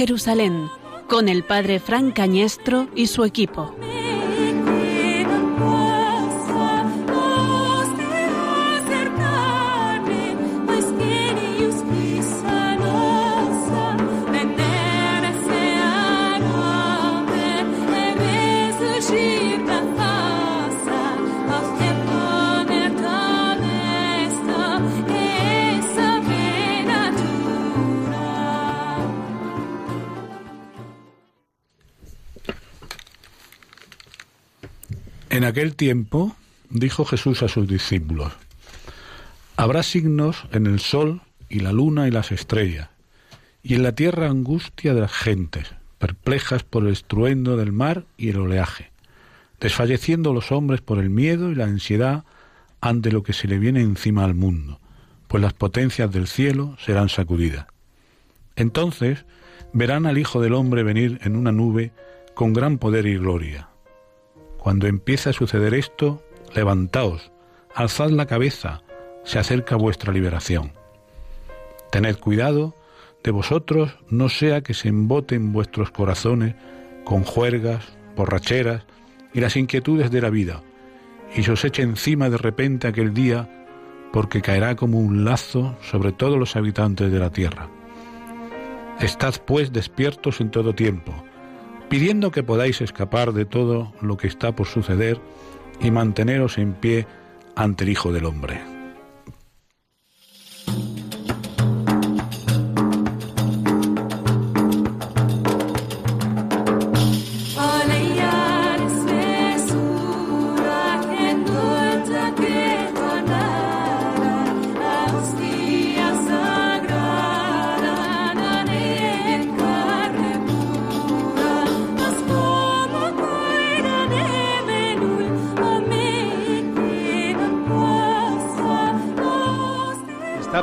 Jerusalén, con el padre Fran Cañestro y su equipo. En aquel tiempo dijo Jesús a sus discípulos, Habrá signos en el sol y la luna y las estrellas, y en la tierra angustia de las gentes, perplejas por el estruendo del mar y el oleaje, desfalleciendo los hombres por el miedo y la ansiedad ante lo que se le viene encima al mundo, pues las potencias del cielo serán sacudidas. Entonces verán al Hijo del Hombre venir en una nube con gran poder y gloria cuando empiece a suceder esto, levantaos, alzad la cabeza, se acerca vuestra liberación. Tened cuidado de vosotros no sea que se emboten vuestros corazones con juergas, borracheras y las inquietudes de la vida, y se os eche encima de repente aquel día, porque caerá como un lazo sobre todos los habitantes de la tierra. Estad pues despiertos en todo tiempo, pidiendo que podáis escapar de todo lo que está por suceder y manteneros en pie ante el Hijo del Hombre.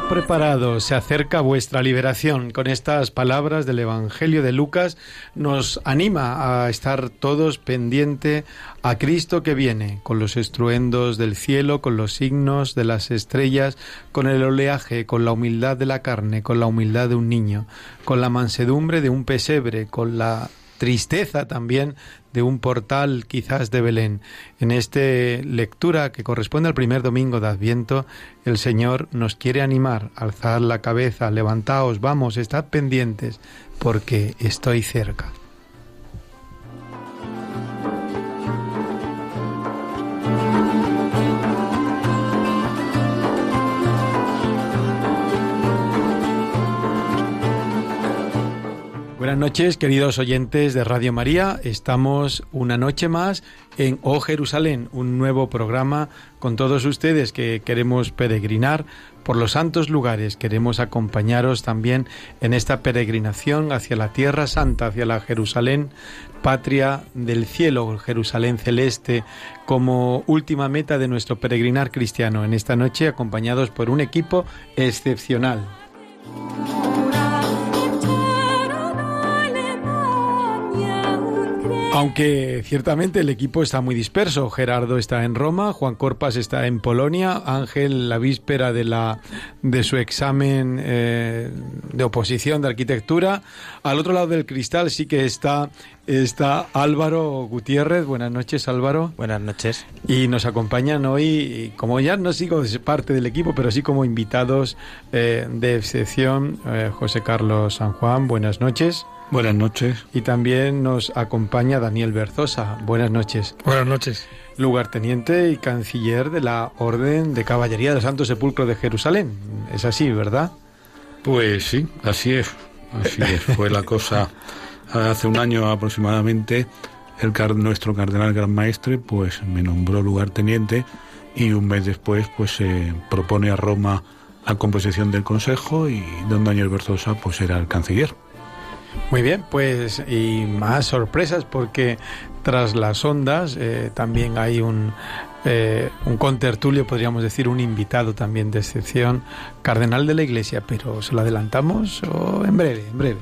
Preparado, se acerca vuestra liberación. Con estas palabras del Evangelio de Lucas nos anima a estar todos pendiente a Cristo que viene, con los estruendos del cielo, con los signos de las estrellas, con el oleaje, con la humildad de la carne, con la humildad de un niño, con la mansedumbre de un pesebre, con la tristeza también de un portal quizás de Belén. En esta lectura que corresponde al primer domingo de Adviento, el Señor nos quiere animar, alzar la cabeza, levantaos, vamos, estad pendientes, porque estoy cerca. Buenas noches, queridos oyentes de Radio María. Estamos una noche más en Oh Jerusalén, un nuevo programa con todos ustedes que queremos peregrinar por los santos lugares. Queremos acompañaros también en esta peregrinación hacia la Tierra Santa, hacia la Jerusalén, patria del cielo, Jerusalén celeste, como última meta de nuestro peregrinar cristiano. En esta noche acompañados por un equipo excepcional. Aunque ciertamente el equipo está muy disperso. Gerardo está en Roma, Juan Corpas está en Polonia, Ángel la víspera de la de su examen eh, de oposición de arquitectura. Al otro lado del cristal sí que está está Álvaro Gutiérrez. Buenas noches, Álvaro. Buenas noches. Y nos acompañan hoy, como ya no sigo parte del equipo, pero sí como invitados eh, de excepción, eh, José Carlos San Juan. Buenas noches. Buenas noches. Y también nos acompaña Daniel Berzosa. Buenas noches. Buenas noches. Lugarteniente y canciller de la Orden de Caballería del Santo Sepulcro de Jerusalén. Es así, ¿verdad? Pues sí, así es. Así es. Fue la cosa hace un año aproximadamente. El nuestro cardenal gran maestre pues me nombró lugarteniente y un mes después pues se propone a Roma la composición del consejo y don Daniel Berzosa pues era el canciller. Muy bien, pues y más sorpresas porque tras las ondas eh, también hay un, eh, un contertulio, podríamos decir, un invitado también de excepción, cardenal de la Iglesia, pero ¿se lo adelantamos o en breve, en breve?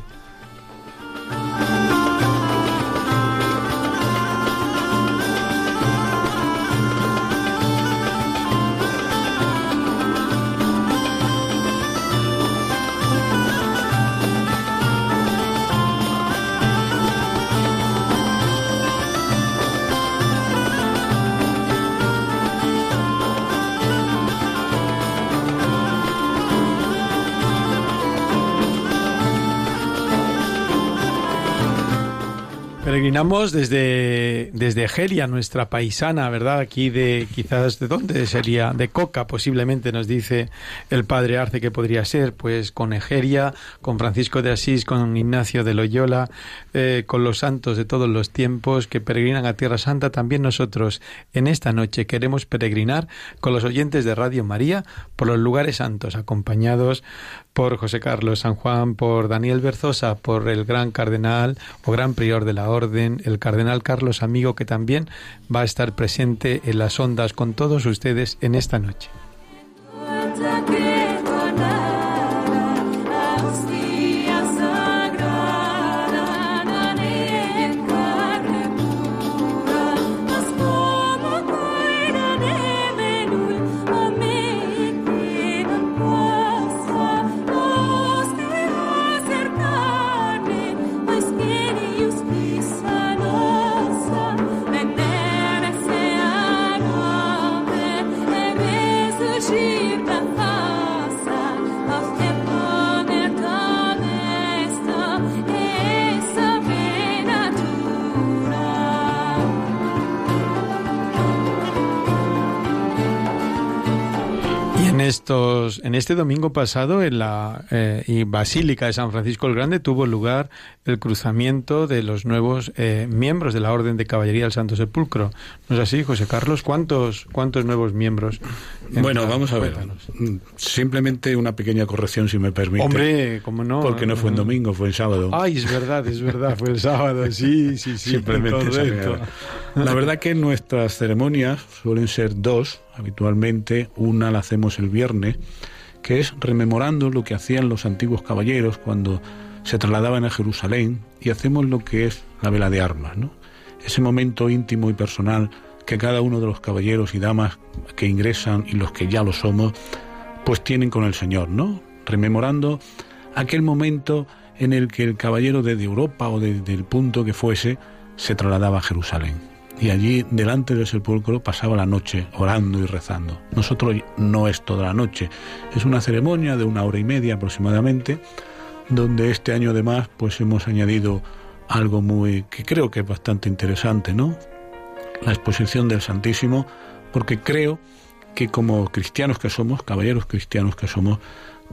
Peregrinamos desde, desde Egeria, nuestra paisana, ¿verdad? Aquí de, quizás, ¿de dónde sería? De Coca, posiblemente, nos dice el padre Arce que podría ser, pues con Egeria, con Francisco de Asís, con Ignacio de Loyola, eh, con los santos de todos los tiempos que peregrinan a Tierra Santa, también nosotros en esta noche queremos peregrinar con los oyentes de Radio María por los lugares santos, acompañados por José Carlos San Juan, por Daniel Berzosa, por el gran cardenal o gran prior de la orden, el cardenal Carlos Amigo, que también va a estar presente en las ondas con todos ustedes en esta noche. Estos, en este domingo pasado, en la eh, Basílica de San Francisco el Grande, tuvo lugar el cruzamiento de los nuevos eh, miembros de la Orden de Caballería del Santo Sepulcro. ¿No es así, José Carlos? ¿Cuántos, cuántos nuevos miembros? Bueno, vamos a ver. Mm, simplemente una pequeña corrección, si me permite. Hombre, ¿cómo no? Porque no fue en domingo, fue en sábado. Ay, es verdad, es verdad, fue el sábado. Sí, sí, sí. Simplemente. La verdad que nuestras ceremonias suelen ser dos habitualmente. Una la hacemos el viernes, que es rememorando lo que hacían los antiguos caballeros cuando se trasladaban a Jerusalén y hacemos lo que es la vela de armas, ¿no? Ese momento íntimo y personal que cada uno de los caballeros y damas que ingresan y los que ya lo somos, pues tienen con el Señor, ¿no? Rememorando aquel momento en el que el caballero desde Europa o desde el punto que fuese se trasladaba a Jerusalén y allí delante del sepulcro pasaba la noche orando y rezando. Nosotros no es toda la noche, es una ceremonia de una hora y media aproximadamente, donde este año además pues hemos añadido algo muy que creo que es bastante interesante, ¿no? La exposición del Santísimo, porque creo que como cristianos que somos, caballeros cristianos que somos,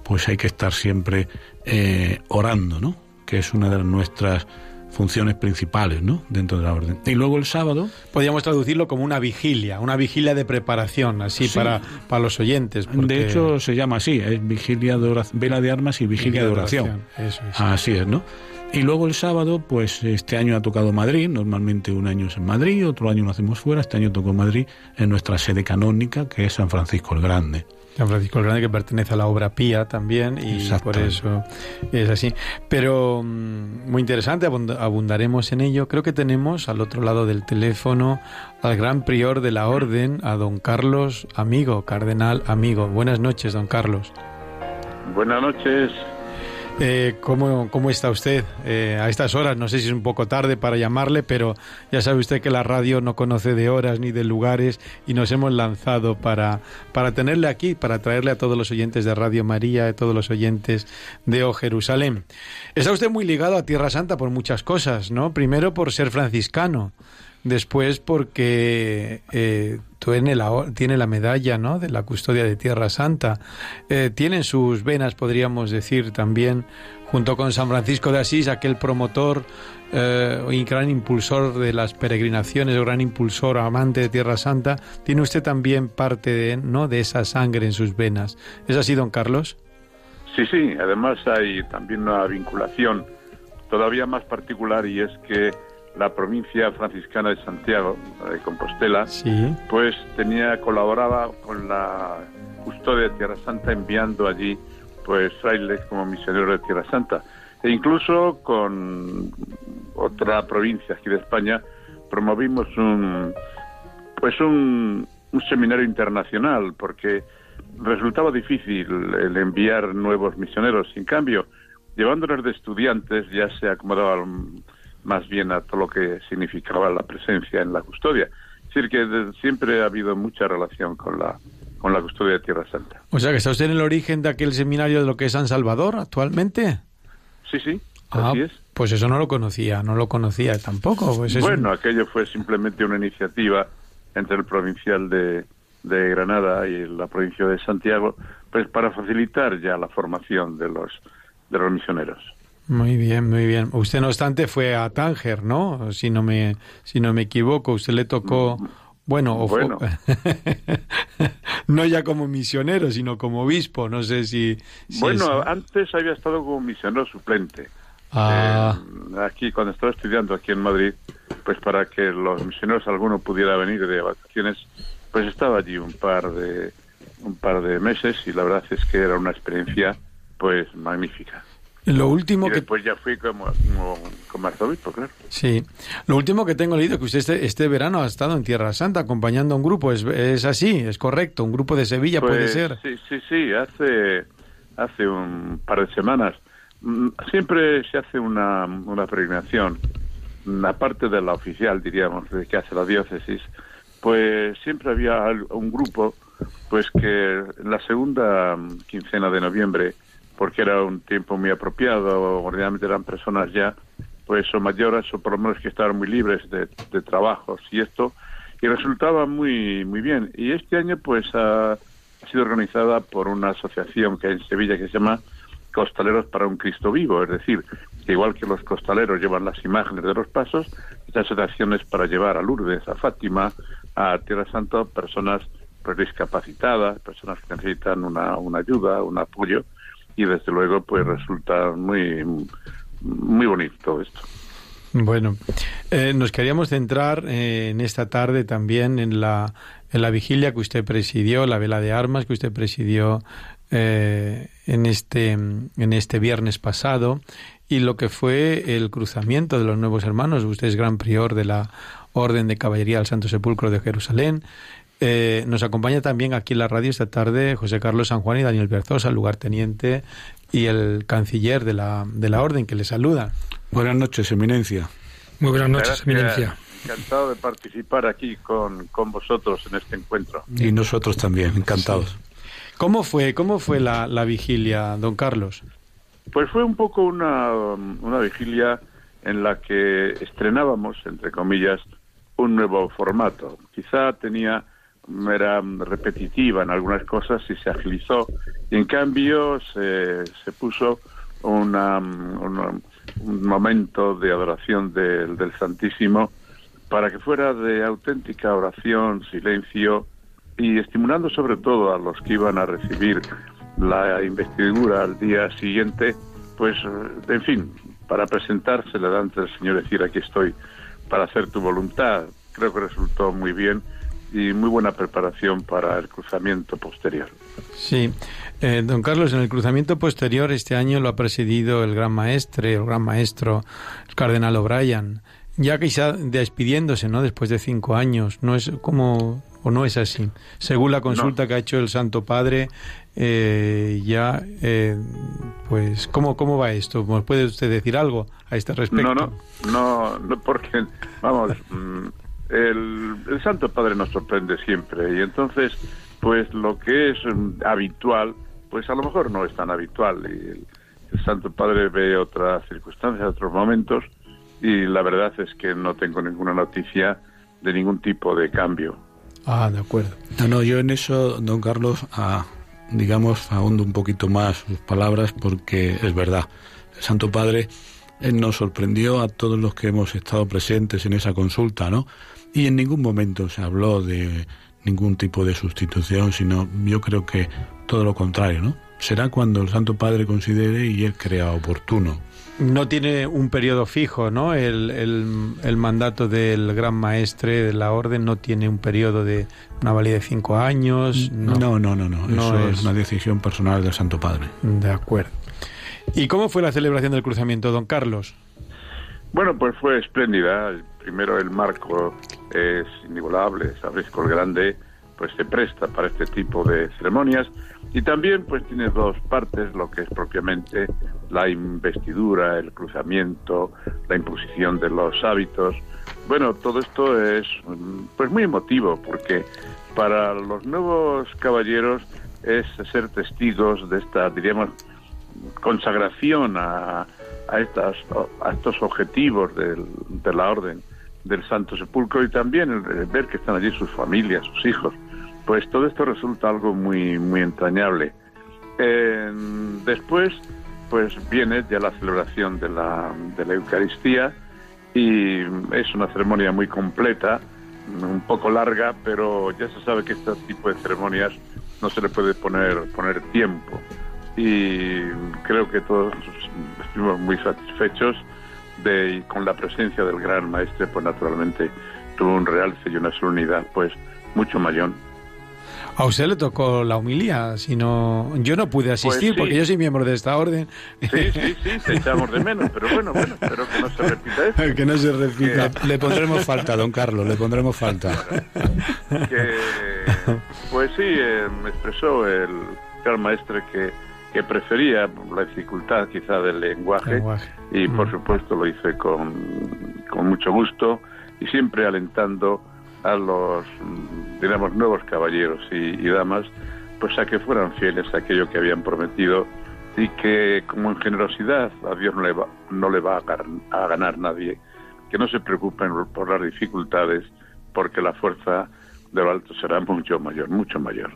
pues hay que estar siempre eh, orando, ¿no? Que es una de nuestras funciones principales ¿no? dentro de la orden. Y luego el sábado... Podríamos traducirlo como una vigilia, una vigilia de preparación, así para, para los oyentes. De hecho, se llama así, es vigilia de oración, vela de armas y vigilia, de oración. Así es, ¿no? Y luego el sábado, pues este año ha tocado Madrid, normalmente un año es en Madrid, otro año lo hacemos fuera, este año tocó Madrid en nuestra sede canónica, que es San Francisco el Grande. San Francisco el Grande, que pertenece a la obra pía también, y por eso es así. Pero mm, muy interesante, abundaremos en ello. Creo que tenemos al otro lado del teléfono al gran prior de la orden, a don Carlos Amigo, cardenal Amigo. Buenas noches, don Carlos. Buenas noches. Eh, ¿cómo, ¿cómo, está usted eh, a estas horas? No sé si es un poco tarde para llamarle, pero ya sabe usted que la radio no conoce de horas ni de lugares y nos hemos lanzado para, para tenerle aquí, para traerle a todos los oyentes de Radio María, a todos los oyentes de O Jerusalén. Está usted muy ligado a Tierra Santa por muchas cosas, ¿no? Primero por ser franciscano, después porque eh, tiene la, medalla ¿no? de la custodia de Tierra Santa. Eh, tiene en sus venas, podríamos decir también, junto con San Francisco de Asís, aquel promotor eh, gran impulsor de las peregrinaciones, gran impulsor, amante de Tierra Santa, tiene usted también parte de, ¿no? de esa sangre en sus venas. ¿Es así, don Carlos? Sí, sí, además hay también una vinculación todavía más particular y es que la provincia franciscana de Santiago, de Compostela, pues tenía colaboraba con la custodia de Tierra Santa enviando allí pues frailes como misioneros de Tierra Santa e incluso con otra provincia aquí de España promovimos un pues un, un seminario internacional porque resultaba difícil el enviar nuevos misioneros. En cambio, llevándolos de estudiantes ya se acomodaba más bien a todo lo que significaba la presencia en la custodia. Es decir, que siempre ha habido mucha relación con la, con la custodia de Tierra Santa. O sea, que está usted en el origen de aquel seminario de lo que es San Salvador actualmente. Sí, sí, ah, así es. Pues eso no lo conocía, no lo conocía tampoco. Pues bueno, aquello fue simplemente una iniciativa entre el provincial de, de Granada y la provincia de Santiago, pues para facilitar ya la formación de los de los misioneros. Muy bien, muy bien. Usted no obstante fue a Tánger, ¿no? Si no me si no me equivoco, usted le tocó bueno, o bueno. no ya como misionero, sino como obispo, no sé si... bueno, antes había estado como misionero suplente. Ah. Eh, aquí, cuando estaba estudiando aquí en Madrid, pues para que los misioneros alguno pudiera venir de vacaciones, pues estaba allí un par de un par de meses y la verdad es que era una experiencia pues magnífica. Lo último que... Después ya fui como, como, arzobispo, claro. Sí. Lo último que tengo leído que usted este, este verano ha estado en Tierra Santa acompañando a un grupo. ¿Es, es así? ¿Es correcto? ¿Un grupo de Sevilla puede pues, ser? Sí, sí, sí. Hace, hace un par de semanas. Mm, siempre se hace una, una peregrinación, aparte de la oficial, diríamos, que hace la diócesis, pues siempre había un grupo pues que en la segunda quincena de noviembre porque era un tiempo muy apropiado, ordinariamente eran personas ya, pues o mayores o por lo menos que estaban muy libres de, de trabajos y esto, y resultaba muy, muy bien. Y este año pues ha, sido organizada por una asociación que hay en Sevilla que se llama Costaleros para un Cristo Vivo, es decir, que igual que los costaleros llevan las imágenes de los pasos, esta asociación es para llevar a Lourdes, a Fátima, a Tierra Santa, personas pues, discapacitadas, personas que necesitan una, una ayuda, un apoyo, y desde luego pues resulta muy muy bonito todo esto. Bueno, eh, nos queríamos centrar eh, en esta tarde también en la, en la vigilia que usted presidió, la vela de armas que usted presidió eh, en, este, en este viernes pasado y lo que fue el cruzamiento de los nuevos hermanos. Usted es gran prior de la Orden de Caballería al Santo Sepulcro de Jerusalén. Eh, nos acompaña también aquí en la radio esta tarde José Carlos San Juan y Daniel Berzosa, lugarteniente y el canciller de la, de la orden, que le saluda. Buenas noches, Eminencia. Muy buenas noches, Eminencia. Encantado de participar aquí con, con, vosotros en este encuentro. Y nosotros también, encantados. ¿Cómo fue, cómo fue la, la, vigilia, don Carlos? Pues fue un poco una, una vigilia en la que estrenábamos, entre comillas, un nuevo formato. Quizá tenía era repetitiva en algunas cosas y se agilizó. Y en cambio se, se puso una, un momento de adoración del, del Santísimo para que fuera de auténtica oración, silencio y estimulando sobre todo a los que iban a recibir la investidura al día siguiente, pues, en fin, para presentársela delante del Señor, decir aquí estoy para hacer tu voluntad. Creo que resultó muy bien y muy buena preparación para el cruzamiento posterior. Sí, eh, don Carlos, en el cruzamiento posterior este año lo ha presidido el gran maestre, el gran maestro, el cardenal O'Brien, ya quizá despidiéndose, ¿no? Después de cinco años, no es como o no es así. Según la consulta que ha hecho el Santo Padre, eh, ya, eh, pues, ¿cómo, ¿cómo va esto? ¿Puede usted decir algo a este respecto? No, no, no, porque, vamos, el, Santo Padre nos sorprende siempre y entonces, pues lo que es mm, habitual, pues a lo mejor no es tan habitual y el, Santo Padre ve otras circunstancias, otros momentos y la verdad es que no tengo ninguna noticia de ningún tipo de cambio. Ah, de acuerdo. No, no, yo en eso, don Carlos, ah, digamos, ahondo un poquito más sus palabras porque es verdad. El Santo Padre él nos sorprendió a todos los que hemos estado presentes en esa consulta, ¿no? Y en ningún momento se habló de ningún tipo de sustitución, sino yo creo que todo lo contrario, ¿no? Será cuando el Santo Padre considere y él crea oportuno. No tiene un periodo fijo, ¿no? El, el, mandato del gran maestre de la orden no tiene un periodo de una validez de cinco años. No, no, no, no. no. Eso es... es una decisión personal del Santo Padre. De acuerdo. ¿Y cómo fue la celebración del cruzamiento, don Carlos? Bueno, pues fue espléndida. Primero el marco es inigualable, sabes, el grande pues se presta para este tipo de ceremonias. Y también pues tiene dos partes, lo que es propiamente la investidura, el cruzamiento, la imposición de los hábitos. Bueno, todo esto es pues muy emotivo porque para los nuevos caballeros es ser testigos de esta, diríamos, consagración a, a, estas, a estos objetivos de la orden del Santo Sepulcro y también el, ver que están allí sus familias, sus hijos, pues todo esto resulta algo muy, muy entrañable. después, pues viene ya la celebración de la, de la Eucaristía y es una ceremonia muy completa, un poco larga, pero ya se sabe que este tipo de ceremonias no se le puede poner, poner tiempo. Y creo que todos estuvimos muy satisfechos de, con la presencia del gran maestre, pues naturalmente tuvo un realce y una solemnidad pues mucho mayor. A usted le tocó la humilía, si no, yo no pude pues asistir porque yo soy miembro de esta orden. Sí, sí, sí, te echamos de menos, pero bueno, bueno, espero que no se repita eso. que no se repita. Le pondremos falta, don Carlos, le pondremos falta. pues sí, eh, me expresó el gran maestre que, que prefería la dificultad quizá del lenguaje, y por supuesto lo hice con, con mucho gusto y siempre alentando a los, digamos, nuevos caballeros y, damas, pues a que fueran fieles a aquello que habían prometido y que como en generosidad a Dios no le va, no le va a, ganar nadie, que no se preocupen por las dificultades, porque la fuerza de lo alto será mucho mayor, mucho mayor.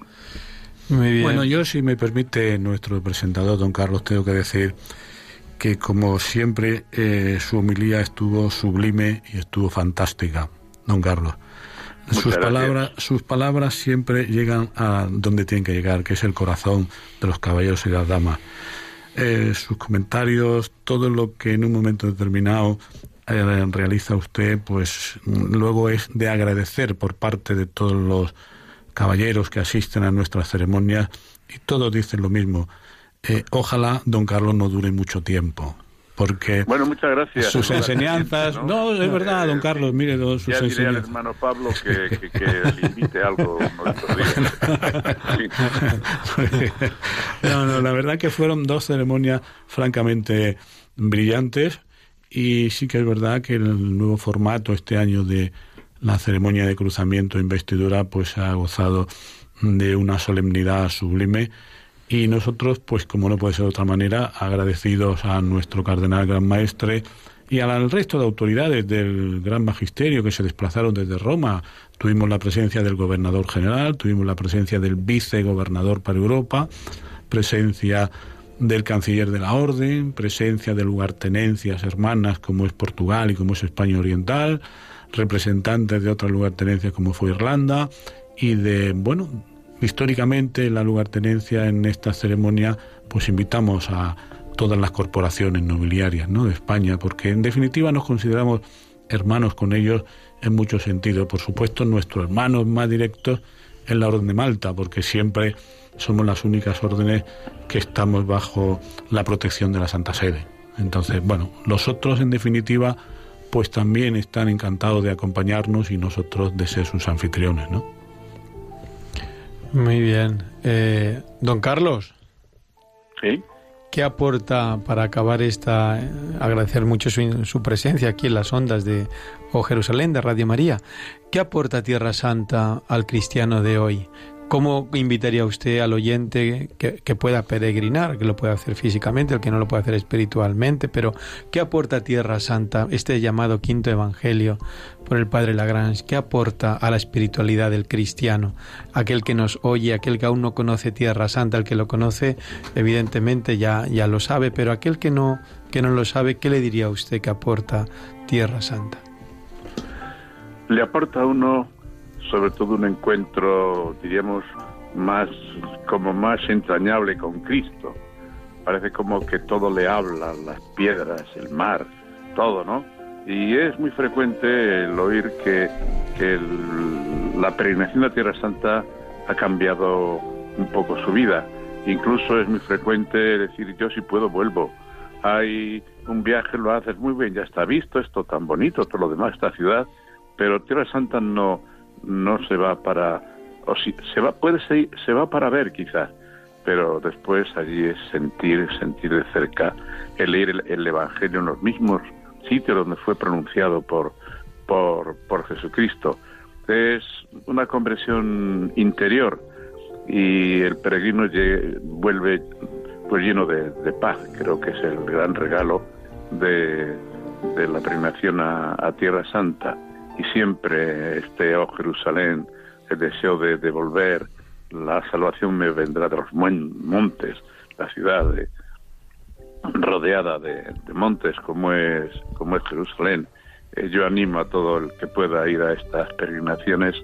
Muy bien. Bueno, yo si me permite nuestro presentador, don Carlos, tengo que decir que como siempre eh, su homilía estuvo sublime y estuvo fantástica, don Carlos sus palabras, sus palabras siempre llegan a donde tienen que llegar, que es el corazón de los caballeros y las damas. Eh, sus comentarios, todo lo que en un momento determinado eh, realiza usted, pues luego es de agradecer por parte de todos los caballeros que asisten a nuestras ceremonias y todos dicen lo mismo. Eh, ojalá don Carlos no dure mucho tiempo porque bueno muchas gracias. sus enseñanzas no, es verdad don Carlos mire sus ya diré al hermano Pablo que, que, que le invite algo no no la verdad que fueron dos ceremonias francamente brillantes y sí que es verdad que el nuevo formato este año de la ceremonia de cruzamiento e investidura pues ha gozado de una solemnidad sublime y nosotros, pues como no puede ser de otra manera, agradecidos a nuestro cardenal gran maestre y al resto de autoridades del gran magisterio que se desplazaron desde Roma. Tuvimos la presencia del gobernador general, tuvimos la presencia del vicegobernador para Europa, presencia del canciller de la orden, presencia de lugartenencias hermanas como es Portugal y como es España Oriental, representantes de otras lugartenencias como fue Irlanda y de, bueno, Históricamente, la lugartenencia en esta ceremonia, pues invitamos a todas las corporaciones nobiliarias ¿no? de España, porque en definitiva nos consideramos hermanos con ellos en muchos sentidos. Por supuesto, nuestros hermanos más directos en la Orden de Malta, porque siempre somos las únicas órdenes que estamos bajo la protección de la Santa Sede. Entonces, bueno, los otros, en definitiva, pues también están encantados de acompañarnos y nosotros de ser sus anfitriones, ¿no? Muy bien. Eh, don Carlos. Sí. ¿Qué aporta para acabar esta... Agradecer mucho su, su, presencia aquí en las ondas de O Jerusalén, de Radio María. ¿Qué aporta Tierra Santa al cristiano de hoy? ¿Cómo invitaría usted al oyente que, pueda peregrinar, que lo pueda hacer físicamente, el que no lo pueda hacer espiritualmente? Pero, ¿qué aporta Tierra Santa, este llamado quinto evangelio por el Padre Lagrange? ¿Qué aporta a la espiritualidad del cristiano? Aquel que nos oye, aquel que aún no conoce Tierra Santa, el que lo conoce, evidentemente ya, ya lo sabe, pero aquel que no, que no lo sabe, ¿qué le diría a usted que aporta Tierra Santa? Le aporta a uno sobre todo un encuentro, diríamos, más como más entrañable con Cristo. Parece como que todo le habla, las piedras, el mar, todo, ¿no? Y es muy frecuente el oír que, que la peregrinación a Tierra Santa ha cambiado un poco su vida. Incluso es muy frecuente decir, yo si puedo vuelvo. Hay un viaje, lo haces muy bien, ya está visto, esto tan bonito, todo lo demás, esta ciudad, pero Tierra Santa no, no se va para o si se va puede ser, se va para ver quizás pero después allí es sentir sentir de cerca el leer el, evangelio en los mismos sitios donde fue pronunciado por por, por Jesucristo. Es una conversión interior y el peregrino vuelve pues lleno de, de, paz. Creo que es el gran regalo de, la peregrinación a, Tierra Santa y siempre este, oh Jerusalén, el deseo de, volver, la salvación me vendrá de los montes, la ciudad rodeada de, montes como es, como es Jerusalén. Eh, yo animo a todo el que pueda ir a estas peregrinaciones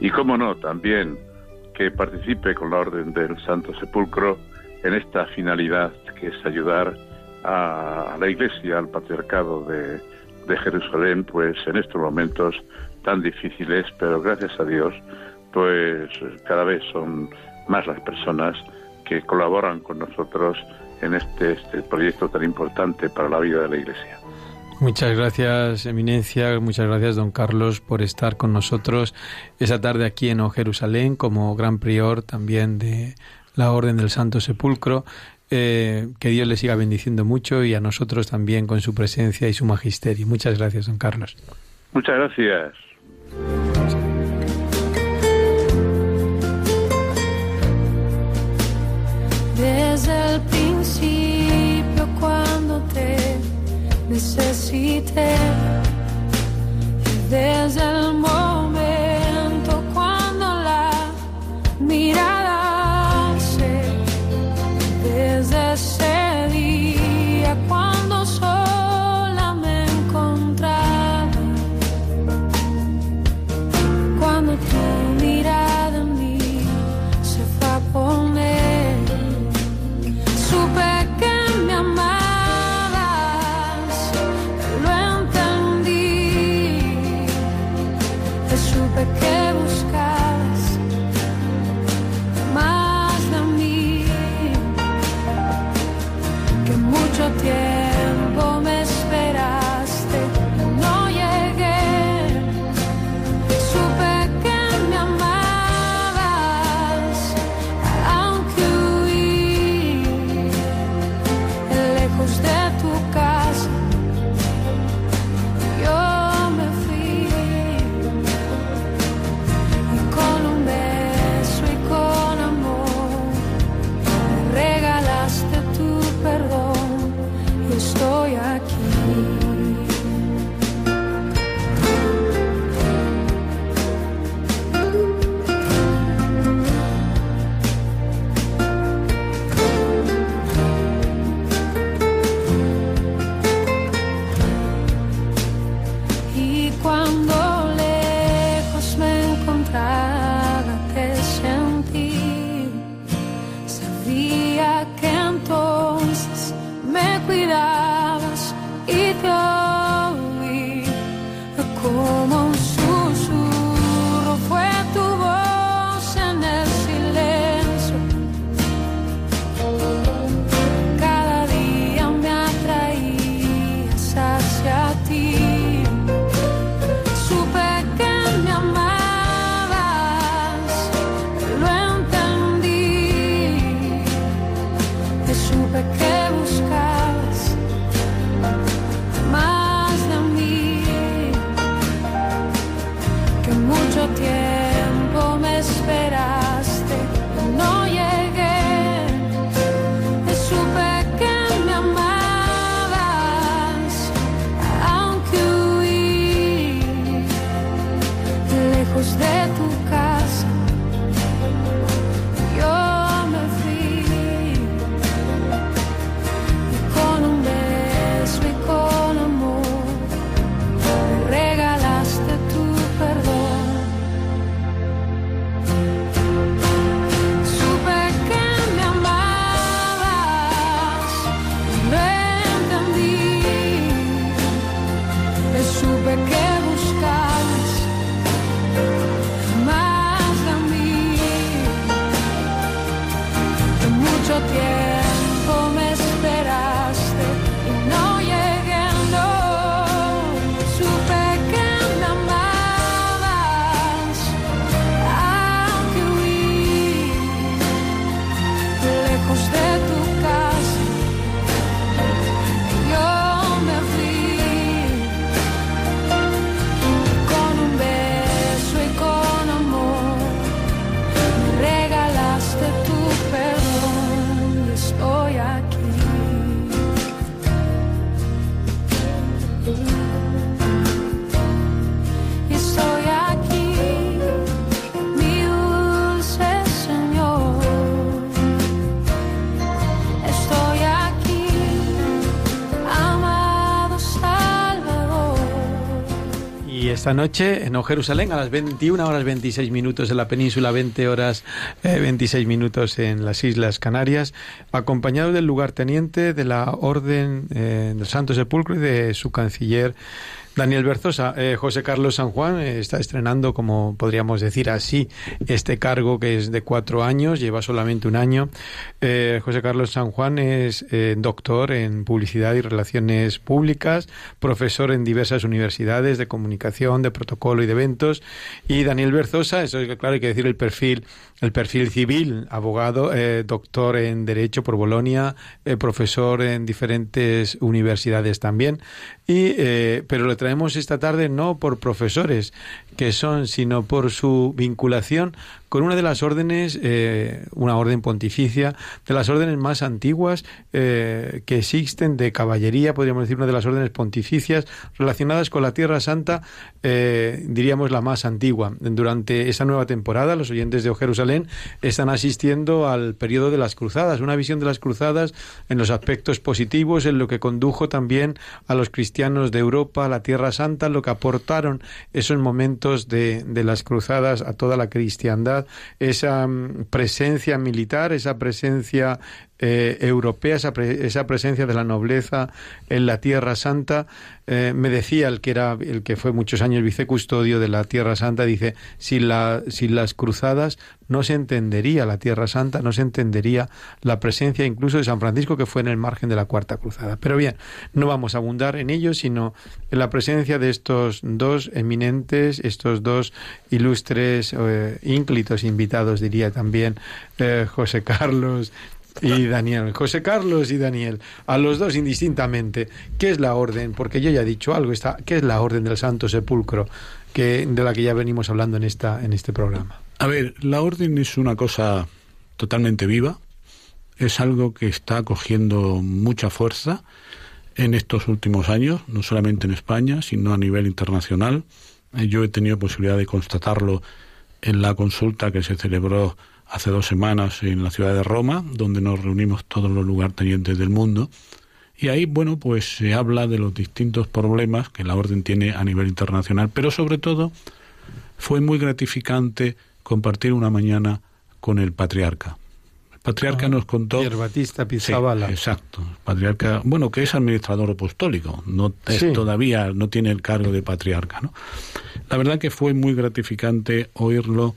y, como no, también que participe con la Orden del Santo Sepulcro en esta finalidad que es ayudar a, la Iglesia, al Patriarcado de, de Jerusalén, pues en estos momentos tan difíciles, pero gracias a Dios, pues cada vez son más las personas que colaboran con nosotros en este, este proyecto tan importante para la vida de la Iglesia. Muchas gracias, Eminencia, muchas gracias, don Carlos, por estar con nosotros esa tarde aquí en Jerusalén como gran prior también de la Orden del Santo Sepulcro. Eh, que Dios le siga bendiciendo mucho y a nosotros también con su presencia y su magisterio. Muchas gracias, don Carlos. Muchas gracias. Desde el principio cuando te necesité, desde el momento esta noche en Jerusalén a las 21 horas 26 minutos en la península, 20 horas 26 eh, minutos en las Islas Canarias, acompañado del lugarteniente de la Orden eh, del Santo Sepulcro y de su canciller Daniel Berzosa, eh, José Carlos San Juan eh, está estrenando, como podríamos decir así, este cargo que es de cuatro años, lleva solamente un año. Eh, José Carlos San Juan es doctor en publicidad y relaciones públicas, profesor en diversas universidades de comunicación, de protocolo y de eventos. Y Daniel Berzosa, eso es claro, hay que decir el perfil el perfil civil, abogado, eh, doctor en Derecho por Bolonia, eh, profesor en diferentes universidades también. Y, eh, pero le traemos esta tarde no por profesores que son, sino por su vinculación con una de las órdenes, eh, una orden pontificia, de las órdenes más antiguas eh, que existen de caballería, podríamos decir una de las órdenes pontificias relacionadas con la Tierra Santa, eh, diríamos la más antigua. Durante esa nueva temporada, los oyentes de Jerusalén están asistiendo al periodo de las cruzadas, una visión de las cruzadas en los aspectos positivos, en lo que condujo también a los cristianos de Europa a la Tierra Santa, lo que aportaron esos momentos de, de las cruzadas a toda la cristiandad esa mm, presencia militar, esa presencia eh, europea, esa, esa, presencia de la nobleza en la Tierra Santa. Eh, me decía el que era el que fue muchos años vicecustodio de la Tierra Santa, dice, sin, la, sin las cruzadas no se entendería la Tierra Santa, no se entendería la presencia incluso de San Francisco, que fue en el margen de la Cuarta Cruzada. Pero bien, no vamos a abundar en ello, sino en la presencia de estos dos eminentes, estos dos ilustres, eh, ínclitos invitados, diría también José Carlos y Daniel, José Carlos y Daniel, a los dos indistintamente, ¿qué es la orden? Porque yo ya he dicho algo, está, ¿qué es la orden del Santo Sepulcro que, de la que ya venimos hablando en, esta, en este programa? A ver, la orden es una cosa totalmente viva, es algo que está cogiendo mucha fuerza en estos últimos años, no solamente en España, sino a nivel internacional. Yo he tenido posibilidad de constatarlo en la consulta que se celebró hace dos semanas en la ciudad de Roma, donde nos reunimos todos los lugartenientes del mundo. Y ahí, bueno, pues se habla de los distintos problemas que la orden tiene a nivel internacional, pero sobre todo fue muy gratificante compartir una mañana con el patriarca. El patriarca ah, nos contó. Batista Pizzabala. exacto. Patriarca, bueno, que es administrador apostólico, no todavía no tiene el cargo de patriarca, ¿no? La verdad que fue muy gratificante oírlo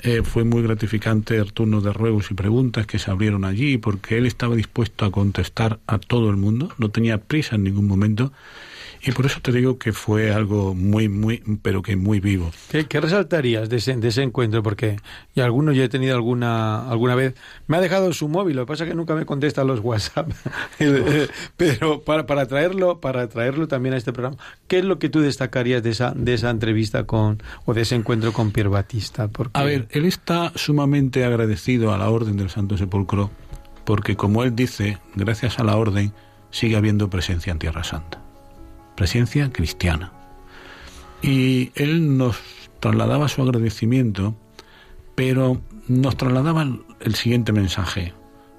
eh, fue muy gratificante el turno de ruegos y preguntas que se abrieron allí, porque él estaba dispuesto a contestar a todo el mundo, no tenía prisa en ningún momento y por eso te digo que fue algo muy, muy, pero que muy vivo. ¿Qué, resaltarías de ese, de ese encuentro? Porque y alguno yo he tenido alguna, alguna vez, me ha dejado su móvil, lo que pasa es que nunca me contesta los WhatsApp, pero para, para, traerlo, para traerlo también a este programa, ¿qué es lo que tú destacarías de esa, de esa entrevista con, o de ese encuentro con Pierre Batista? A ver, él está sumamente agradecido a la Orden del Santo Sepulcro, porque como él dice, gracias a la Orden sigue habiendo presencia en Tierra Santa presencia cristiana. Y él nos trasladaba su agradecimiento, pero nos trasladaba el siguiente mensaje.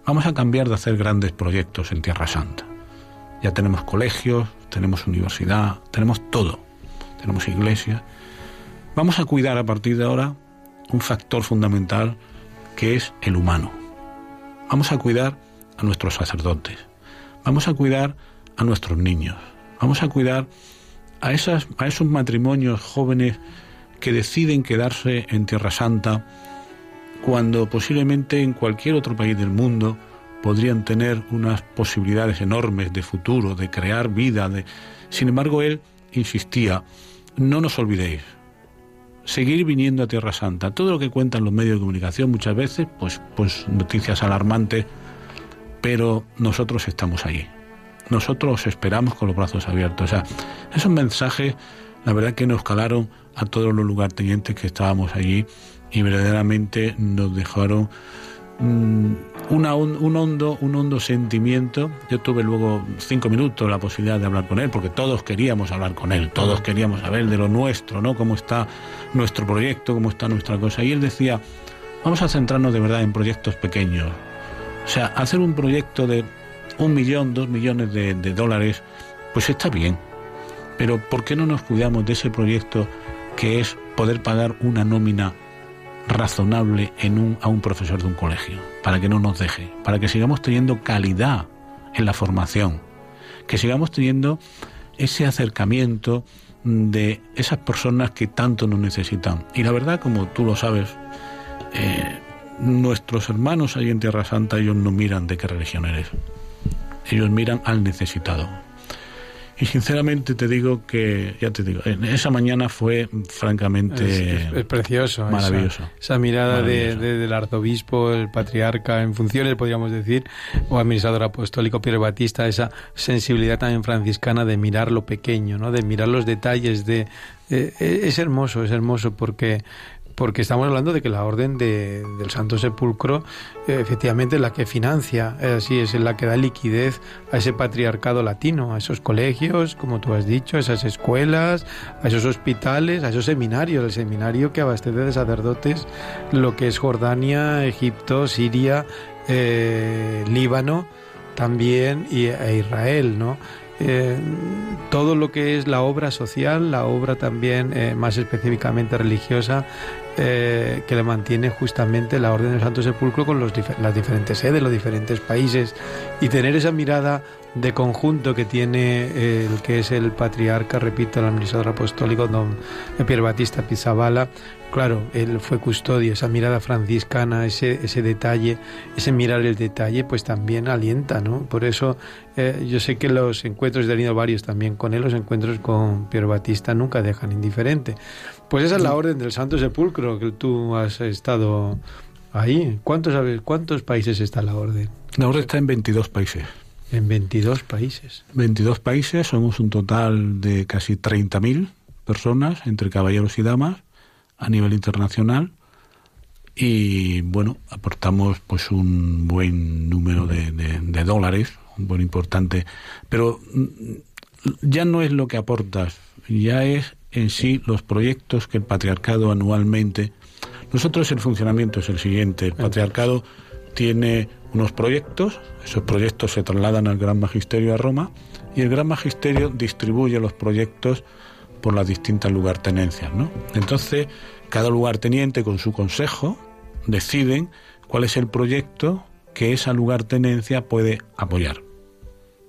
Vamos a cambiar de hacer grandes proyectos en Tierra Santa. Ya tenemos colegios, tenemos universidad, tenemos todo. Tenemos iglesia. Vamos a cuidar a partir de ahora un factor fundamental que es el humano. Vamos a cuidar a nuestros sacerdotes. Vamos a cuidar a nuestros niños. Vamos a cuidar a, esas, a esos matrimonios jóvenes que deciden quedarse en Tierra Santa cuando posiblemente en cualquier otro país del mundo podrían tener unas posibilidades enormes de futuro, de crear vida. Sin embargo, él insistía, no nos olvidéis, seguir viniendo a Tierra Santa. Todo lo que cuentan los medios de comunicación muchas veces, pues, pues noticias alarmantes, pero nosotros estamos allí nosotros esperamos con los brazos abiertos. O sea, esos mensajes, la verdad que nos calaron a todos los lugartenientes que estábamos allí y verdaderamente nos dejaron mm, una, un, hondo, un hondo sentimiento. Yo tuve luego cinco minutos la posibilidad de hablar con él, porque todos queríamos hablar con él, todos queríamos saber de lo nuestro, ¿no? Cómo está nuestro proyecto, cómo está nuestra cosa. Y él decía, vamos a centrarnos de verdad en proyectos pequeños. O sea, hacer un proyecto de un millón, dos millones de, dólares, pues está bien. Pero ¿por qué no nos cuidamos de ese proyecto que es poder pagar una nómina razonable en un, a un profesor de un colegio? Para que no nos deje, para que sigamos teniendo calidad en la formación, que sigamos teniendo ese acercamiento de esas personas que tanto nos necesitan. Y la verdad, como tú lo sabes, eh, nuestros hermanos ahí en Tierra Santa, ellos no miran de qué religión eres. Ellos miran al necesitado. Y sinceramente te digo que, ya te digo, esa mañana fue francamente es, precioso, maravilloso. Esa, mirada De, del arzobispo, el patriarca en funciones, podríamos decir, o administrador apostólico Piero Batista, esa sensibilidad también franciscana de mirar lo pequeño, ¿no? de mirar los detalles, de, eh, es hermoso, es hermoso porque porque estamos hablando de que la orden de, del Santo Sepulcro eh, efectivamente es la que financia, así es la que da liquidez a ese patriarcado latino, a esos colegios, como tú has dicho, a esas escuelas, a esos hospitales, a esos seminarios, el seminario que abastece de sacerdotes lo que es Jordania, Egipto, Siria, eh, Líbano también y, e Israel, ¿no? Eh, todo lo que es la obra social, la obra también más específicamente religiosa, eh, que le mantiene justamente la Orden del Santo Sepulcro con los, las diferentes sedes, los diferentes países, y tener esa mirada de conjunto que tiene eh, el que es el patriarca, repito, el administrador apostólico, don Pierre Batista Pizzabala, claro, él fue custodio, esa mirada franciscana, ese, ese detalle, ese mirar el detalle, pues también alienta, ¿no? Por eso eh, yo sé que los encuentros, he tenido varios también con él, los encuentros con Pierre Batista nunca dejan indiferente. Pues esa es la orden del Santo Sepulcro, que tú has estado ahí. ¿Cuántos, cuántos países está la orden? La orden está en 22 países. En 22 países. 22 países, somos un total de casi 30.000 personas, entre caballeros y damas, a nivel internacional. Y bueno, aportamos pues un buen número de, de dólares, un buen importante. Pero mm, ya no es lo que aportas, ya es en sí los proyectos que el patriarcado anualmente. Nosotros el funcionamiento es el siguiente. El patriarcado tiene unos proyectos, esos proyectos se trasladan al Gran Magisterio a Roma y el Gran Magisterio distribuye los proyectos por las distintas lugartenencias. ¿no? Entonces, cada lugarteniente con su consejo deciden cuál es el proyecto que esa lugartenencia puede apoyar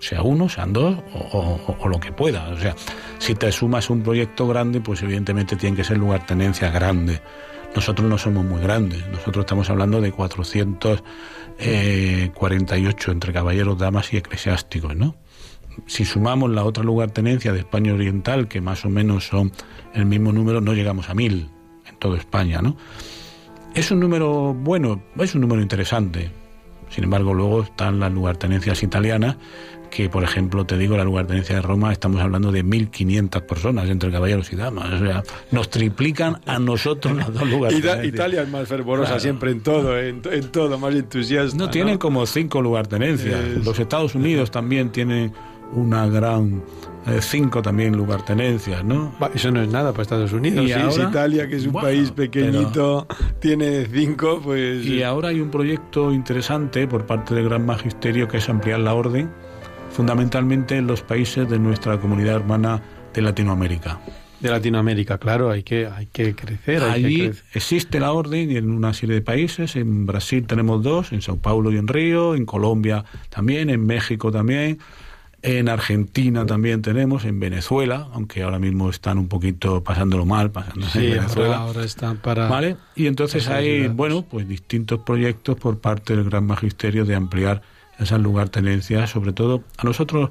sea uno, sean dos o, lo que pueda. O sea, si te sumas un proyecto grande, pues evidentemente tiene que ser lugar tenencia grande. Nosotros no somos muy grandes, nosotros estamos hablando de 448 eh, entre caballeros, damas y eclesiásticos, ¿no? Si sumamos la otra lugartenencia de España Oriental, que más o menos son el mismo número, no llegamos a mil en toda España, ¿no? Es un número bueno, es un número interesante. Sin embargo, luego están las lugartenencias italianas, que, por ejemplo, te digo, la lugartenencia de Roma, estamos hablando de 1.500 personas entre caballeros y damas. O sea, nos triplican a nosotros las dos lugartenencias. Italia es más fervorosa siempre en todo, en, todo, más entusiasta. No, tienen como cinco lugartenencias. Los Estados Unidos también tienen una gran eh, cinco también lugartenencias, ¿no? Eso no es nada para Estados Unidos. Y ahora, Italia, que es un país pequeñito, tiene cinco, pues... Y ahora hay un proyecto interesante por parte del Gran Magisterio que es ampliar la orden fundamentalmente en los países de nuestra comunidad hermana de Latinoamérica. De Latinoamérica, claro, hay que, hay que crecer. Allí existe la orden en una serie de países, en Brasil tenemos dos, en Sao Paulo y en Río, en Colombia también, en México también, en Argentina también tenemos, en Venezuela, aunque ahora mismo están un poquito pasándolo mal, pasándose en Venezuela. Ahora, están para... ¿Vale? Y entonces hay, bueno, pues distintos proyectos por parte del Gran Magisterio de ampliar esas lugartenencias, sobre todo a nosotros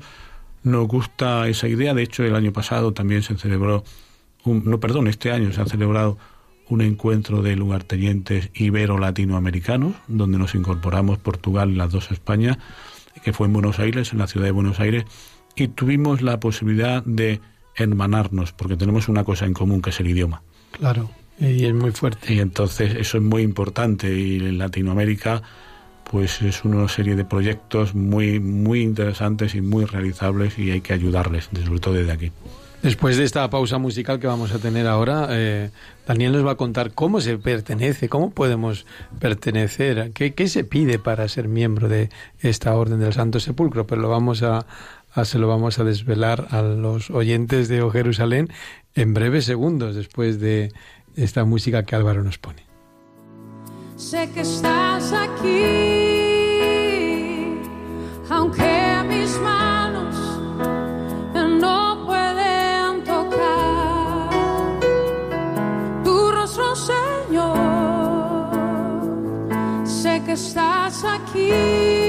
nos gusta esa idea, de hecho el año pasado también se celebró, un, no perdón, este año se ha celebrado un encuentro de lugartenientes ibero-latinoamericanos, donde nos incorporamos Portugal y las dos Españas, que fue en Buenos Aires, en la ciudad de Buenos Aires, y tuvimos la posibilidad de hermanarnos, porque tenemos una cosa en común, que es el idioma. Claro, y es muy fuerte. Y entonces eso es muy importante, y en Latinoamérica pues es una serie de proyectos muy, muy interesantes y muy realizables y hay que ayudarles, sobre todo desde aquí. Después de esta pausa musical que vamos a tener ahora, eh, Daniel nos va a contar cómo se pertenece, cómo podemos pertenecer, qué, qué se pide para ser miembro de esta Orden del Santo Sepulcro, pero lo vamos a, se lo vamos a desvelar a los oyentes de O Jerusalén en breves segundos después de esta música que Álvaro nos pone. Sé que estás aquí, aunque mis manos no pueden tocar tu rostro, Señor. Sé que estás aquí.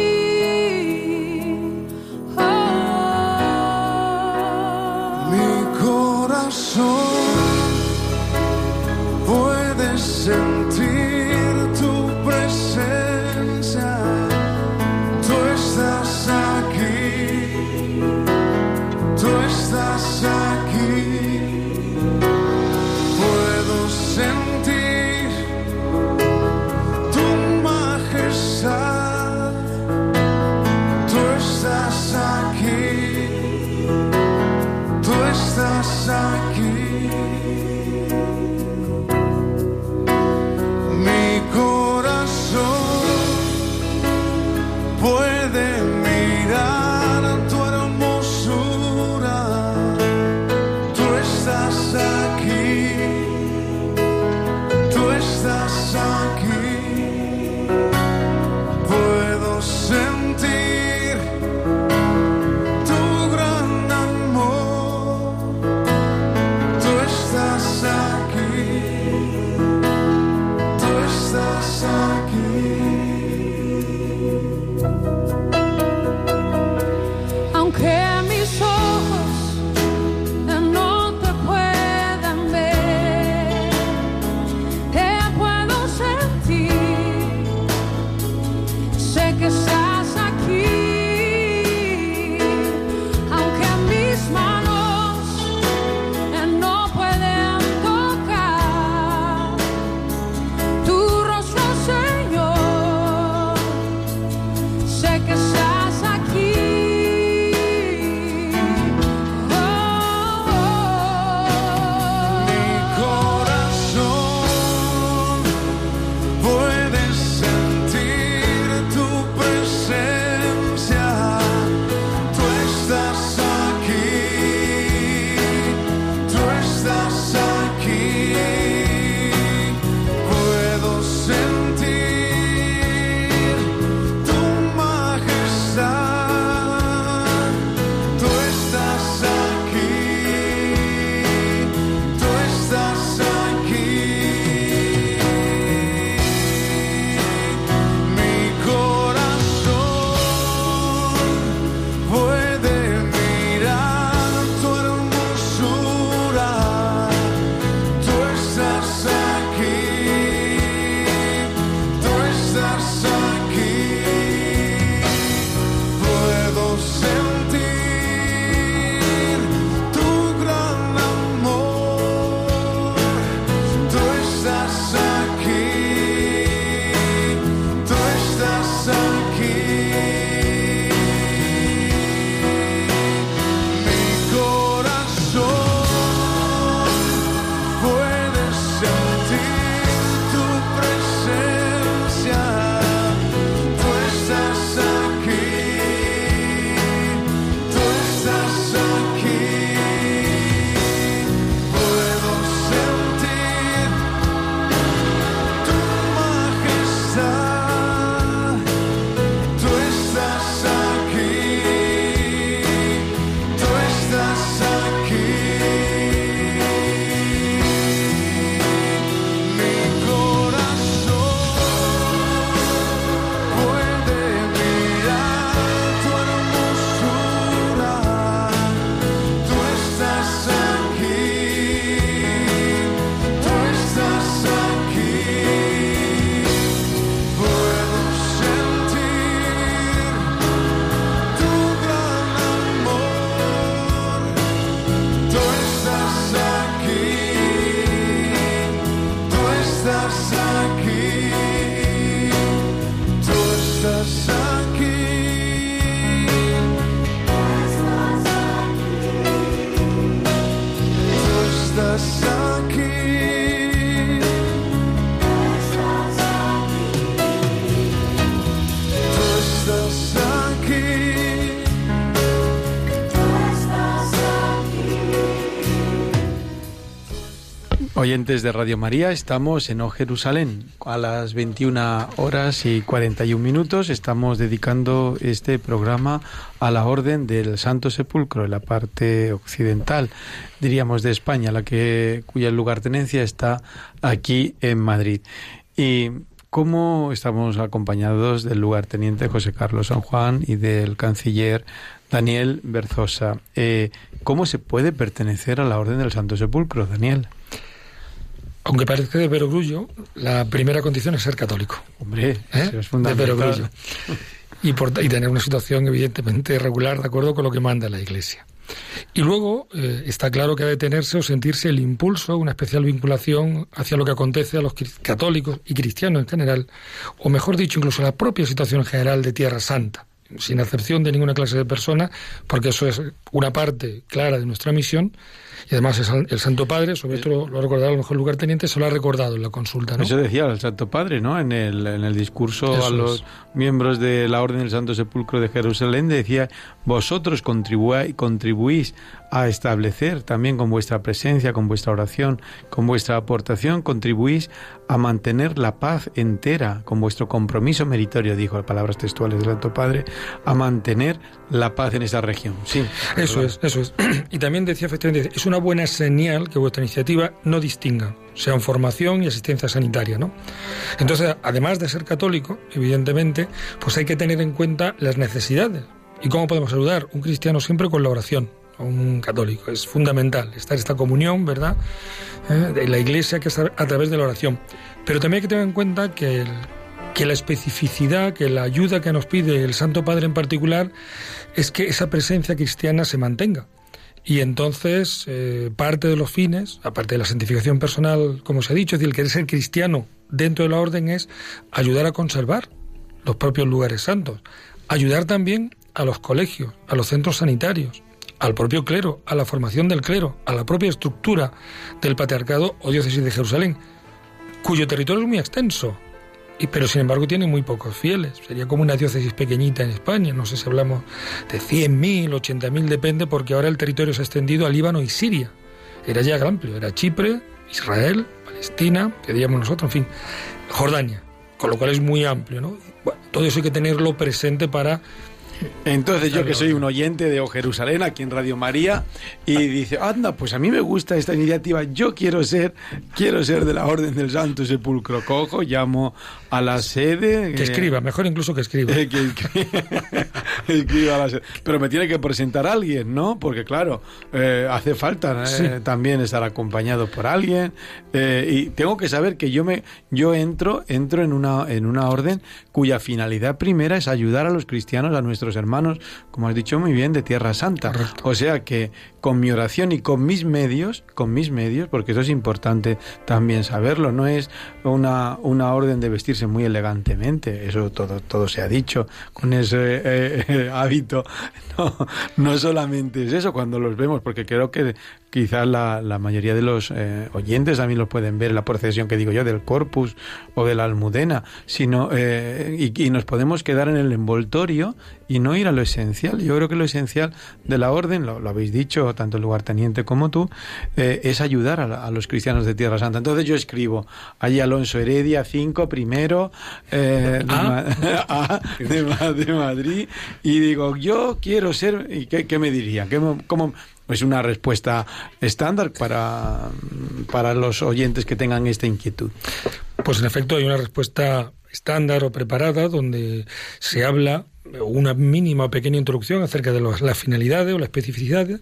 Oyentes de Radio María, estamos en O Jerusalén. A las 21 horas y 41 minutos estamos dedicando este programa a la Orden del Santo Sepulcro, en la parte occidental, diríamos, de España, la que cuya lugartenencia está aquí en Madrid. Y como estamos acompañados del lugarteniente José Carlos San Juan y del canciller Daniel Berzosa. Eh, ¿Cómo se puede pertenecer a la Orden del Santo Sepulcro, Daniel? Aunque parezca de perogrullo, la primera condición es ser católico. Hombre, ¿Eh? es fundamental. Y, por, y tener una situación evidentemente regular de acuerdo con lo que manda la Iglesia. Y luego eh, está claro que ha de tenerse o sentirse el impulso, una especial vinculación hacia lo que acontece a los católicos y cristianos en general, o mejor dicho, incluso la propia situación general de Tierra Santa sin acepción de ninguna clase de persona, porque eso es una parte clara de nuestra misión, y además el Santo Padre, sobre todo lo ha recordado a lo mejor lugar teniente, se lo ha recordado en la consulta. ¿no? Eso decía el Santo Padre, ¿no? En el, en el discurso a los miembros de la Orden del Santo Sepulcro de Jerusalén, decía, vosotros contribuís a establecer también con vuestra presencia, con vuestra oración, con vuestra aportación, contribuís a mantener la paz entera, con vuestro compromiso meritorio, dijo palabras textuales del Santo Padre, a mantener la paz en esa región. Sí. Eso es, eso es. Y también decía efectivamente, es una buena señal que vuestra iniciativa no distinga, sean formación y asistencia sanitaria, ¿no? Entonces, además de ser católico, evidentemente, pues hay que tener en cuenta las necesidades. ¿Y cómo podemos ayudar? Un cristiano siempre con la oración, un católico. Es fundamental estar esta comunión, ¿verdad? Eh, de la iglesia que es a través de la oración. Pero también hay que tener en cuenta que, que la especificidad, que la ayuda que nos pide el Santo Padre en particular, es que esa presencia cristiana se mantenga. Y entonces, eh, parte de los fines, aparte de la santificación personal, como se ha dicho, es decir, el querer ser cristiano dentro de la orden es ayudar a conservar los propios lugares santos, ayudar también a los colegios, a los centros sanitarios, al propio clero, a la formación del clero, a la propia estructura del patriarcado o diócesis de Jerusalén, cuyo territorio es muy extenso, y, pero sin embargo tiene muy pocos fieles. Sería como una diócesis pequeñita en España, no sé si hablamos de 100.000, 80.000, depende, porque ahora el territorio se ha extendido a Líbano y Siria. Era ya amplio, era Chipre, Israel, Palestina, que diríamos nosotros, en fin, Jordania, con lo cual es muy amplio. ¿no? Todo eso hay que tenerlo presente para entonces yo que soy un oyente de O Jerusalén aquí en Radio María y dice, anda, pues a mí me gusta esta iniciativa, yo quiero ser, quiero ser de la Orden del Santo Sepulcro. Cojo, llamo a la sede. Que escriba, mejor incluso que escriba. que escriba, a la sede. Pero me tiene que presentar alguien, ¿no? Porque claro, eh, hace falta eh, también estar acompañado por alguien eh, y tengo que saber que yo me, yo entro, entro en una en una orden cuya finalidad primera es ayudar a los cristianos, a nuestros hermanos, como has dicho muy bien, de Tierra Santa. O sea que con mi oración y con mis medios, con mis medios, porque eso es importante también saberlo, no es una, una orden de vestirse muy elegantemente, eso todo, todo se ha dicho, con ese eh, eh, hábito, no, no solamente es eso cuando los vemos, porque creo que quizás la, la mayoría de los eh, oyentes también lo pueden ver la procesión que digo yo del Corpus o de la Almudena, sino y, y nos podemos quedar en el envoltorio y no ir a lo esencial. Yo creo que lo esencial de la orden, lo, habéis dicho tanto el lugarteniente como tú, eh, es ayudar a, los cristianos de Tierra Santa. Entonces yo escribo allí Alonso Heredia 5 primero eh, ah. de, Madrid y digo yo quiero ser y qué, me diría ¿Qué, cómo es una respuesta estándar para, para los oyentes que tengan esta inquietud. Pues en efecto hay una respuesta estándar o preparada donde se habla una mínima o pequeña introducción acerca de las finalidades o las especificidades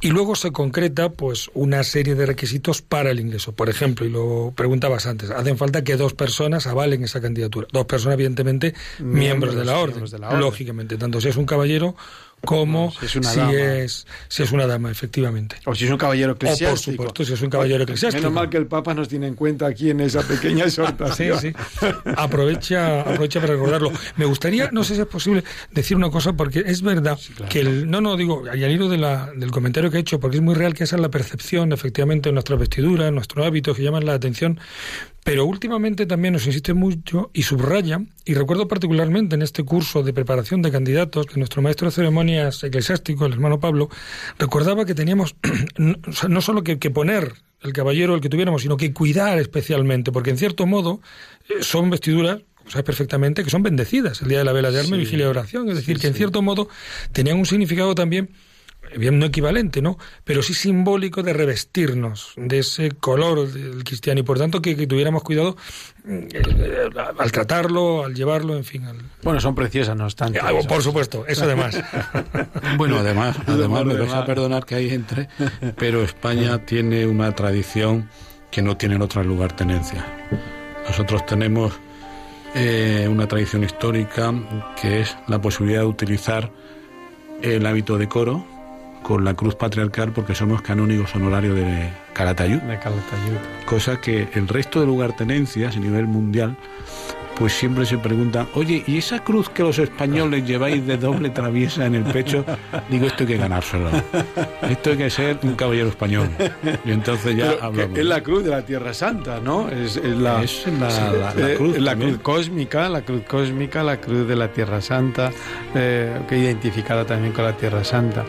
y luego se concreta pues una serie de requisitos para el ingreso. Por ejemplo, y lo preguntabas antes, hacen falta que dos personas avalen esa candidatura. Dos personas, evidentemente, miembros, de, la orden, de la orden. Lógicamente, tanto si es un caballero como si, es una, si, dama. Es, si es una dama, efectivamente. O si es un caballero eclesiástico. por supuesto, si es un caballero eclesiástico. Menos mal que el Papa nos tiene en cuenta aquí en esa pequeña exhortación. sí, sí. Aprovecha, aprovecha para recordarlo. Me gustaría, no sé si es posible, decir una cosa, porque es verdad que el... No, no, digo, al hilo de la, del comentario que he hecho, porque es muy real que esa es la percepción, efectivamente, en nuestra vestidura, en nuestros hábitos, que llaman la atención, pero últimamente también nos insiste mucho y subraya, y recuerdo particularmente en este curso de preparación de candidatos, que nuestro maestro de ceremonias eclesiástico, el hermano Pablo, recordaba que teníamos no solo que, poner el caballero el que tuviéramos, sino que cuidar especialmente, porque en cierto modo eh, son vestiduras sabes perfectamente que son bendecidas el día de la vela de arma y vigilia de oración, es decir, que en cierto modo tenían un significado también bien no equivalente, ¿no? Pero sí simbólico de revestirnos de ese color del cristiano y por tanto que, tuviéramos cuidado eh, al tratarlo, al llevarlo, en fin. Bueno, son preciosas, no obstante. Ah, por supuesto, eso además. bueno, además, además me vais a perdonar que hay entre, pero España tiene una tradición que no tiene en otro lugar tenencia. Nosotros tenemos eh, una tradición histórica que es la posibilidad de utilizar el hábito de coro con la cruz patriarcal porque somos canónigos honorarios de Calatayud. De Calatayud. Cosa que el resto de lugartenencias a nivel mundial pues siempre se preguntan, oye, ¿y esa cruz que los españoles lleváis de doble traviesa en el pecho? Digo, esto hay que ganárselo. Esto hay que ser un caballero español. Y entonces ya hablamos. Es la cruz de la Tierra Santa, ¿no? Es, la, cruz, la cruz cósmica, la cruz cósmica, la cruz de la Tierra Santa, eh, que identificada también con la Tierra Santa.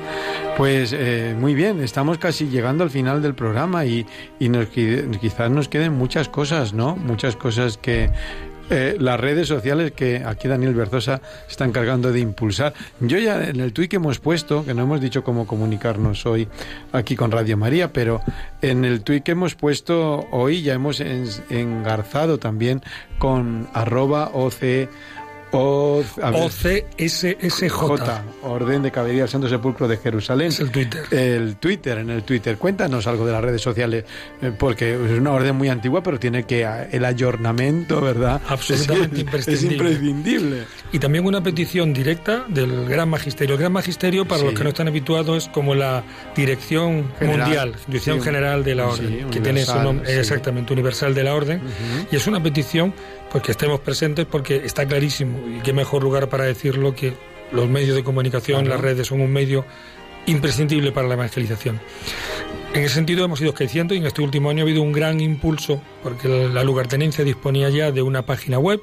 Pues eh, muy bien, estamos casi llegando al final del programa y, y nos, quizás nos queden muchas cosas, ¿no? Muchas cosas que eh, las redes sociales que aquí Daniel Berzosa está encargando de impulsar. Yo ya en el tuit que hemos puesto, que no hemos dicho cómo comunicarnos hoy aquí con Radio María, pero en el tuit que hemos puesto hoy ya hemos engarzado también con arroba OC OCSSJ. Orden de Caballería del Santo Sepulcro de Jerusalén. Es el Twitter. El Twitter, en el Twitter. Cuéntanos algo de las redes sociales, eh, porque es una orden muy antigua, pero tiene que ah, el ayornamiento, ¿verdad? Absolutamente imprescindible. Es imprescindible. Y también una petición directa del Gran Magisterio. El Gran Magisterio, para los que no están habituados, es como la Dirección Mundial, Dirección General de la Orden, que tiene su nombre, exactamente, Universal de la Orden. Y es una petición pues que estemos presentes porque está clarísimo y qué mejor lugar para decirlo que los medios de comunicación, las redes son un medio imprescindible para la evangelización. En ese sentido hemos ido creciendo y en este último año ha habido un gran impulso porque la lugartenencia disponía ya de una página web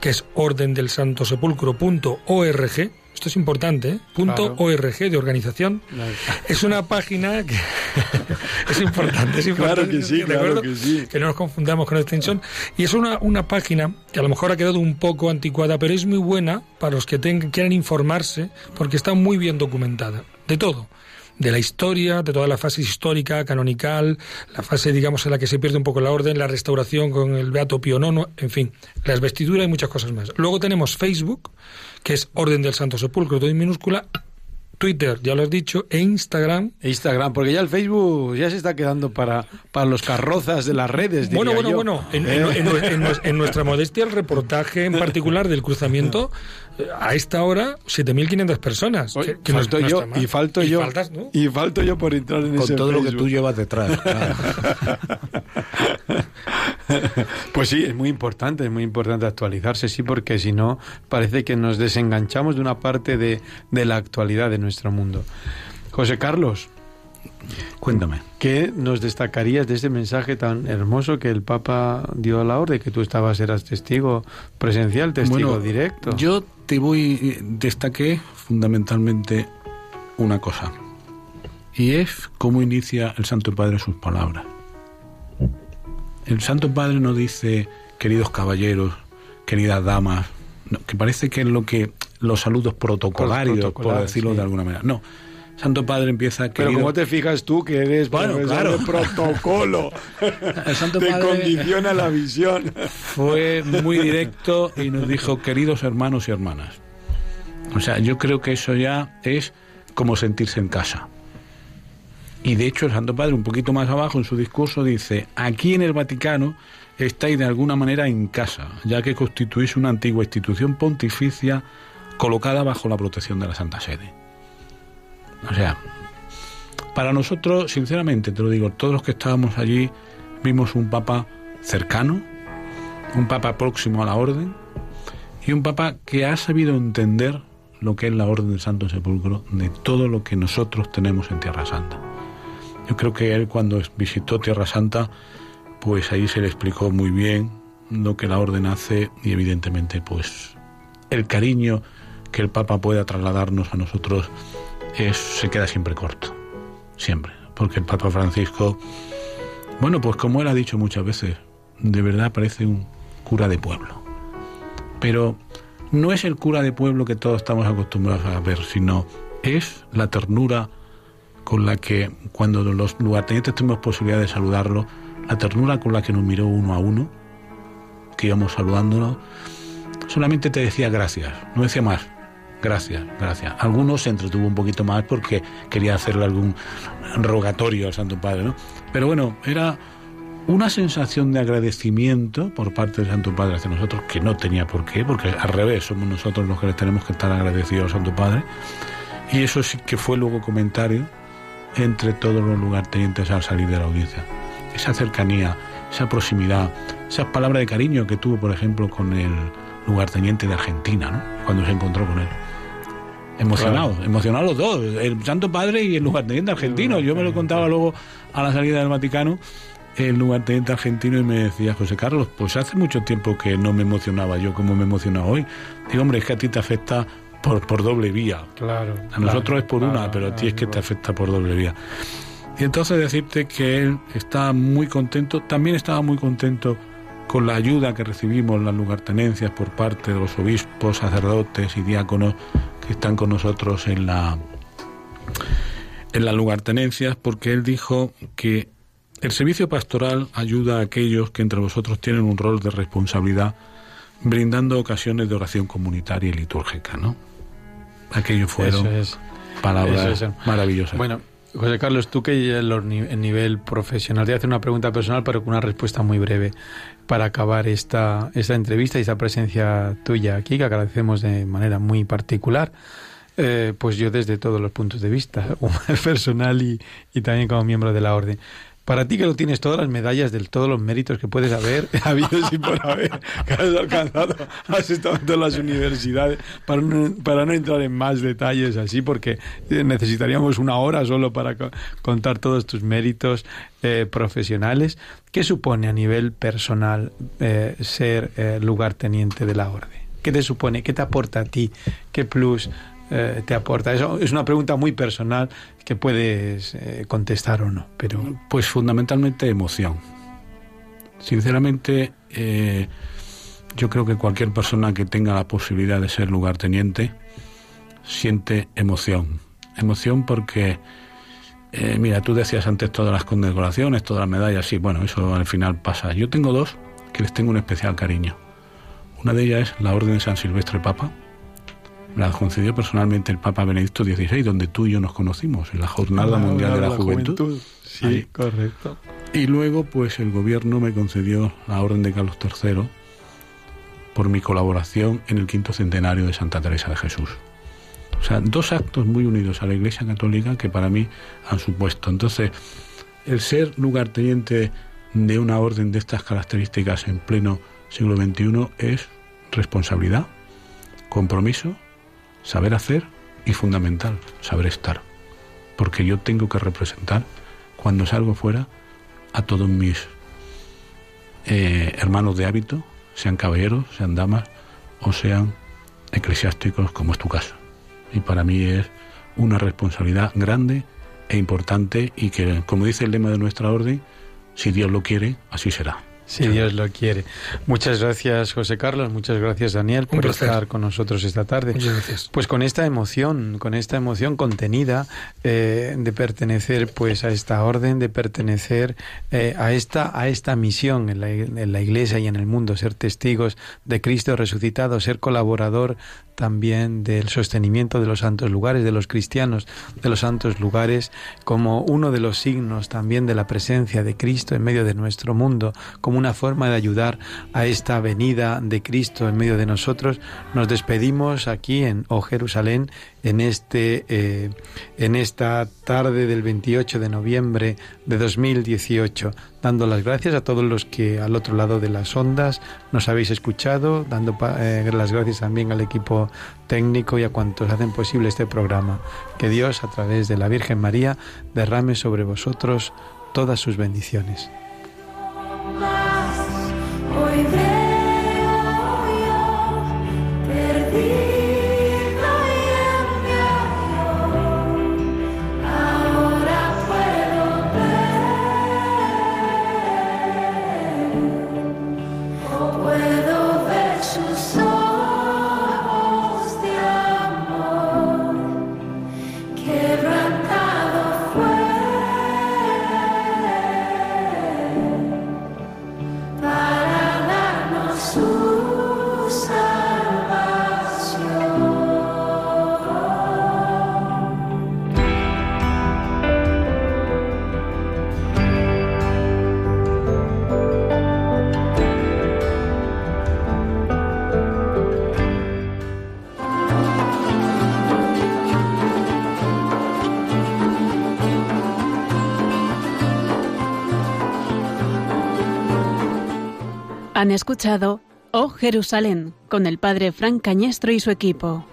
que es ordensantosepulcro.org esto es importante, ¿eh? punto .org de organización. Es una página que es importante, es importante. Claro que sí, claro que sí. Que no nos confundamos con extensión. Y es una, una página que a lo mejor ha quedado un poco anticuada, pero es muy buena para los que quieran informarse, porque está muy bien documentada, de todo de la historia, de toda la fase histórica, canonical, la fase, digamos, en la que se pierde un poco la orden, la restauración con el Beato Pío IX, en fin, las vestiduras y muchas cosas más. Luego tenemos Facebook, que es Orden del Santo Sepulcro, todo en minúscula, Twitter, ya lo has dicho, e Instagram. E Instagram, porque ya el Facebook ya se está quedando para, para los carrozas de las redes. Bueno, bueno, bueno. En, en, nuestra modestia, el reportaje en particular del cruzamiento, a esta hora, 7.500 personas. que, falto yo, y falto yo. Y falto yo por entrar en Con todo lo que tú llevas detrás. pues sí, es muy importante, es muy importante actualizarse, sí, porque si no, parece que nos desenganchamos de una parte de, de la actualidad de nuestro mundo. José Carlos. Cuéntame. ¿Qué nos destacarías de ese mensaje tan hermoso que el Papa dio a la orden, que tú estabas, eras testigo presencial, testigo directo? Yo te voy, destaqué fundamentalmente una cosa, y es cómo inicia el Santo Padre sus palabras. El Santo Padre no dice, queridos caballeros, queridas damas, que parece que es lo que los saludos protocolarios, por decirlo de alguna manera. No. Santo Padre empieza Pero ¿cómo te fijas tú que eres bueno, claro. de protocolo? El Santo te condiciona la visión. Fue muy directo y nos dijo, queridos hermanos y hermanas. O sea, yo creo que eso ya es como sentirse en casa. Y de hecho el Santo Padre un poquito más abajo en su discurso dice, aquí en el Vaticano estáis de alguna manera en casa, ya que constituís una antigua institución pontificia colocada bajo la protección de la Santa Sede. O sea, para nosotros, sinceramente, te lo digo, todos los que estábamos allí vimos un Papa cercano, un Papa próximo a la orden y un Papa que ha sabido entender lo que es la Orden del Santo Sepulcro de todo lo que nosotros tenemos en Tierra Santa. Yo creo que él cuando visitó Tierra Santa, pues ahí se le explicó muy bien lo que la orden hace y evidentemente pues el cariño que el Papa pueda trasladarnos a nosotros se queda siempre corto, siempre, porque el Papa Francisco Bueno, pues como él ha dicho muchas veces, de verdad parece un cura de pueblo. Pero no es el cura de pueblo que todos estamos acostumbrados a ver, sino es la ternura con la que cuando los lugartenientes tuvimos posibilidad de saludarlo, la ternura con la que nos miró uno a uno, que íbamos saludándolo, solamente te decía gracias, no decía más. Gracias, gracias. Algunos se entretuvo un poquito más porque quería hacerle algún rogatorio al Santo Padre, ¿no? Pero bueno, era una sensación de agradecimiento por parte del Santo Padre hacia nosotros, que no tenía por qué, porque al revés, somos nosotros los que les tenemos que estar agradecidos al Santo Padre. Y eso sí que fue luego comentario entre todos los lugartenientes al salir de la audiencia. Esa cercanía, esa proximidad, esas palabras de cariño que tuvo, por ejemplo, con el lugarteniente de Argentina, ¿no? cuando se encontró con él. Emocionados, emocionados los dos, el Santo Padre y el lugarteniente argentino. Yo me lo contaba luego a la salida del Vaticano, el lugarteniente argentino, y me decía, José Carlos, pues hace mucho tiempo que no me emocionaba yo como me emociona hoy. Digo, hombre, es que a ti te afecta por, por doble vía. Claro. A nosotros es por una, pero a ti es que te afecta por doble vía. Y entonces decirte que él está muy contento, también estaba muy contento con la ayuda que recibimos en las lugartenencias por parte de los obispos, sacerdotes y diáconos que están con nosotros en la en las lugartenencias, porque él dijo que el servicio pastoral ayuda a aquellos que entre vosotros tienen un rol de responsabilidad, brindando ocasiones de oración comunitaria y litúrgica, ¿no? Aquello fueron palabras maravillosas. Bueno, José Carlos, tú que en nivel profesional, te hace una pregunta personal, pero con una respuesta muy breve para acabar esta, esta entrevista y esta presencia tuya aquí, que agradecemos de manera muy particular. Eh, pues yo desde todos los puntos de vista, personal y, y también como miembro de la orden. Para ti que lo tienes todas las medallas de todos los méritos que puedes haber habido y por haber, que has alcanzado, has estado en todas las universidades, para no, entrar en más detalles así, porque necesitaríamos una hora solo para contar todos tus méritos eh, profesionales. ¿Qué supone a nivel personal eh, ser eh, lugarteniente de la orden? ¿Qué te supone? ¿Qué te aporta a ti? ¿Qué plus eh, te aporta? Eso es una pregunta muy personal que puedes eh, contestar o no, pero... Pues fundamentalmente emoción. Sinceramente, eh, yo creo que cualquier persona que tenga la posibilidad de ser lugarteniente siente emoción. Emoción porque, mira, tú decías antes todas las condecoraciones, todas las medallas, sí, bueno, eso al final pasa. Yo tengo dos que les tengo un especial cariño. Una de ellas es la Orden de San Silvestre Papa, la concedió personalmente el Papa Benedicto XVI, donde tú y yo nos conocimos, en la Jornada Mundial de la, Juventud. Sí, correcto. Y luego, pues el gobierno me concedió la Orden de Carlos III por mi colaboración en el quinto centenario de Santa Teresa de Jesús. O sea, dos actos muy unidos a la Iglesia Católica que para mí han supuesto. Entonces, el ser lugarteniente de una orden de estas características en pleno siglo XXI es responsabilidad, compromiso saber hacer y fundamental, saber estar. Porque yo tengo que representar, cuando salgo fuera, a todos mis eh, hermanos de hábito, sean caballeros, sean damas o sean eclesiásticos, como es tu caso. Y para mí es una responsabilidad grande e importante y que, como dice el lema de nuestra orden, si Dios lo quiere, así será. Si Dios lo quiere. Muchas gracias, José Carlos. Muchas gracias, Daniel, por estar con nosotros esta tarde. Muchas gracias. Pues con esta emoción, con esta emoción contenida eh, de pertenecer, pues, a esta orden, de pertenecer eh, a esta a esta misión en la, en la Iglesia y en el mundo, ser testigos de Cristo resucitado, ser colaborador también del sostenimiento de los santos lugares, de los cristianos de los santos lugares, como uno de los signos también de la presencia de Cristo en medio de nuestro mundo, como una forma de ayudar a esta venida de Cristo en medio de nosotros. Nos despedimos aquí en O Jerusalén en, este, eh, en esta tarde del 28 de noviembre de 2018, dando las gracias a todos los que al otro lado de las ondas nos habéis escuchado, dando eh, las gracias también al equipo técnico y a cuantos hacen posible este programa. Que Dios, a través de la Virgen María, derrame sobre vosotros todas sus bendiciones. Escuchado Oh Jerusalén con el padre Frank Cañestro y su equipo.